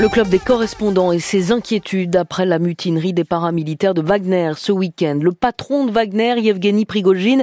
Le club des correspondants et ses inquiétudes après la mutinerie des paramilitaires de Wagner ce week-end. Le patron de Wagner, Yevgeny Prigogine,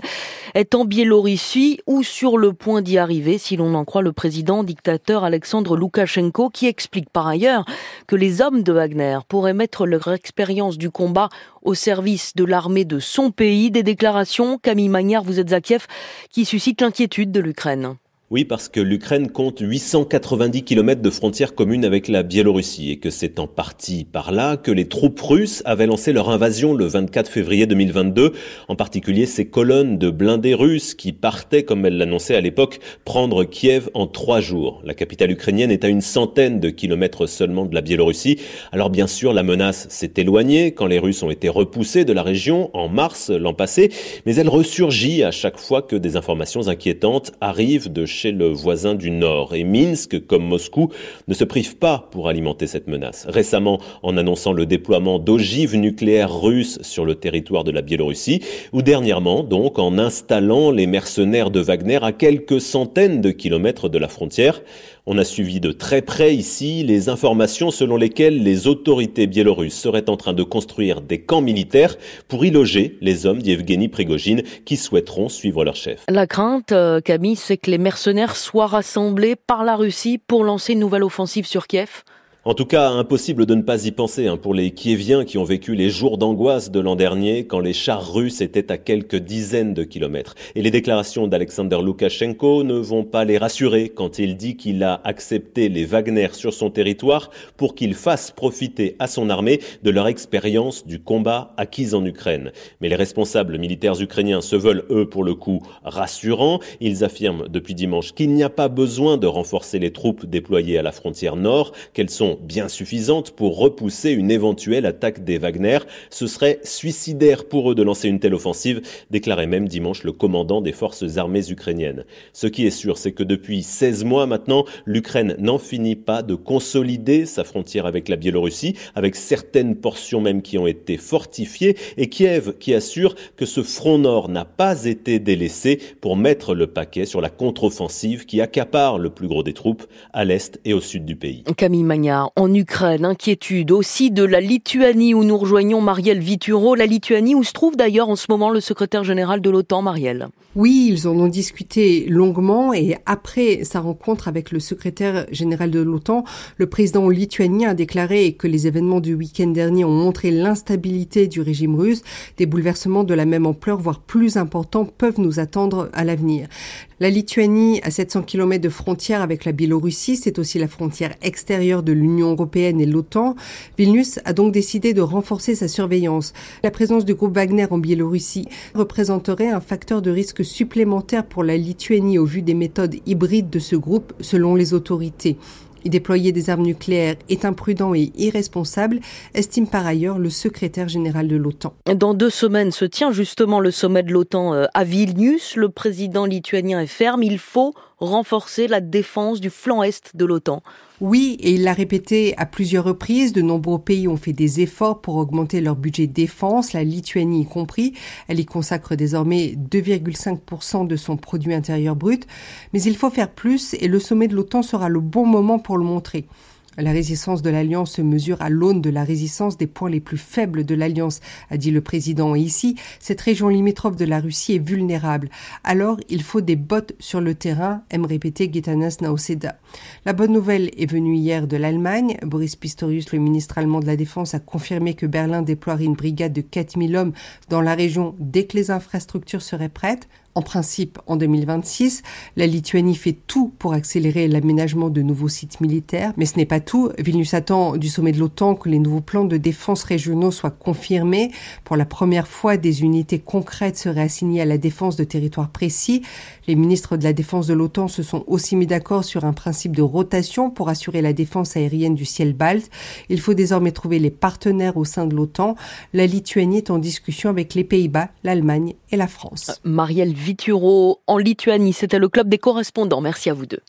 est en Biélorussie ou sur le point d'y arriver, si l'on en croit le président dictateur Alexandre Loukachenko, qui explique par ailleurs que les hommes de Wagner pourraient mettre leur expérience du combat au service de l'armée de son pays. Des déclarations, Camille Magnard, vous êtes à Kiev, qui suscitent l'inquiétude de l'Ukraine. Oui, parce que l'Ukraine compte 890 km de frontières communes avec la Biélorussie et que c'est en partie par là que les troupes russes avaient lancé leur invasion le 24 février 2022, en particulier ces colonnes de blindés russes qui partaient, comme elle l'annonçait à l'époque, prendre Kiev en trois jours. La capitale ukrainienne est à une centaine de kilomètres seulement de la Biélorussie. Alors bien sûr, la menace s'est éloignée quand les Russes ont été repoussés de la région en mars l'an passé, mais elle ressurgit à chaque fois que des informations inquiétantes arrivent de chez le voisin du Nord. Et Minsk, comme Moscou, ne se prive pas pour alimenter cette menace. Récemment, en annonçant le déploiement d'ogives nucléaires russes sur le territoire de la Biélorussie, ou dernièrement, donc, en installant les mercenaires de Wagner à quelques centaines de kilomètres de la frontière. On a suivi de très près ici les informations selon lesquelles les autorités biélorusses seraient en train de construire des camps militaires pour y loger les hommes d'Yevgeny Prigogine qui souhaiteront suivre leur chef. La crainte, euh, Camille, c'est que les mercenaires soient rassemblés par la Russie pour lancer une nouvelle offensive sur Kiev? En tout cas, impossible de ne pas y penser hein, pour les Kieviens qui ont vécu les jours d'angoisse de l'an dernier quand les chars russes étaient à quelques dizaines de kilomètres. Et les déclarations d'Alexander Loukachenko ne vont pas les rassurer quand il dit qu'il a accepté les Wagner sur son territoire pour qu'ils fassent profiter à son armée de leur expérience du combat acquise en Ukraine. Mais les responsables militaires ukrainiens se veulent, eux, pour le coup, rassurants. Ils affirment depuis dimanche qu'il n'y a pas besoin de renforcer les troupes déployées à la frontière nord, qu'elles sont bien suffisante pour repousser une éventuelle attaque des Wagner. Ce serait suicidaire pour eux de lancer une telle offensive, déclarait même dimanche le commandant des forces armées ukrainiennes. Ce qui est sûr, c'est que depuis 16 mois maintenant, l'Ukraine n'en finit pas de consolider sa frontière avec la Biélorussie, avec certaines portions même qui ont été fortifiées, et Kiev qui assure que ce front nord n'a pas été délaissé pour mettre le paquet sur la contre-offensive qui accapare le plus gros des troupes à l'est et au sud du pays. Camille Magnard en Ukraine, inquiétude aussi de la Lituanie où nous rejoignons Marielle Vituro, la Lituanie où se trouve d'ailleurs en ce moment le secrétaire général de l'OTAN, Marielle. Oui, ils en ont discuté longuement et après sa rencontre avec le secrétaire général de l'OTAN, le président lituanien a déclaré que les événements du week-end dernier ont montré l'instabilité du régime russe. Des bouleversements de la même ampleur, voire plus importants, peuvent nous attendre à l'avenir. La Lituanie a 700 km de frontière avec la Biélorussie, c'est aussi la frontière extérieure de l'Union européenne et l'OTAN. Vilnius a donc décidé de renforcer sa surveillance. La présence du groupe Wagner en Biélorussie représenterait un facteur de risque supplémentaire pour la Lituanie au vu des méthodes hybrides de ce groupe selon les autorités. Y déployer des armes nucléaires est imprudent et irresponsable, estime par ailleurs le secrétaire général de l'OTAN. Dans deux semaines se tient justement le sommet de l'OTAN euh, à Vilnius. Le président lituanien est ferme. Il faut renforcer la défense du flanc est de l'OTAN. Oui, et il l'a répété à plusieurs reprises, de nombreux pays ont fait des efforts pour augmenter leur budget défense, la Lituanie y compris. Elle y consacre désormais 2,5% de son produit intérieur brut. Mais il faut faire plus et le sommet de l'OTAN sera le bon moment pour le montrer. La résistance de l'Alliance se mesure à l'aune de la résistance des points les plus faibles de l'Alliance, a dit le président. Ici, cette région limitrophe de la Russie est vulnérable. Alors, il faut des bottes sur le terrain, aime répéter Gitanas Nauseda. La bonne nouvelle est venue hier de l'Allemagne. Boris Pistorius, le ministre allemand de la Défense, a confirmé que Berlin déploierait une brigade de 4000 hommes dans la région dès que les infrastructures seraient prêtes en principe en 2026. La Lituanie fait tout pour accélérer l'aménagement de nouveaux sites militaires, mais ce n'est pas tout. Vilnius attend du sommet de l'OTAN que les nouveaux plans de défense régionaux soient confirmés. Pour la première fois, des unités concrètes seraient assignées à la défense de territoires précis. Les ministres de la défense de l'OTAN se sont aussi mis d'accord sur un principe de rotation pour assurer la défense aérienne du ciel balte. Il faut désormais trouver les partenaires au sein de l'OTAN. La Lituanie est en discussion avec les Pays-Bas, l'Allemagne et la France. Marielle Vituro en Lituanie. C'était le club des correspondants. Merci à vous deux.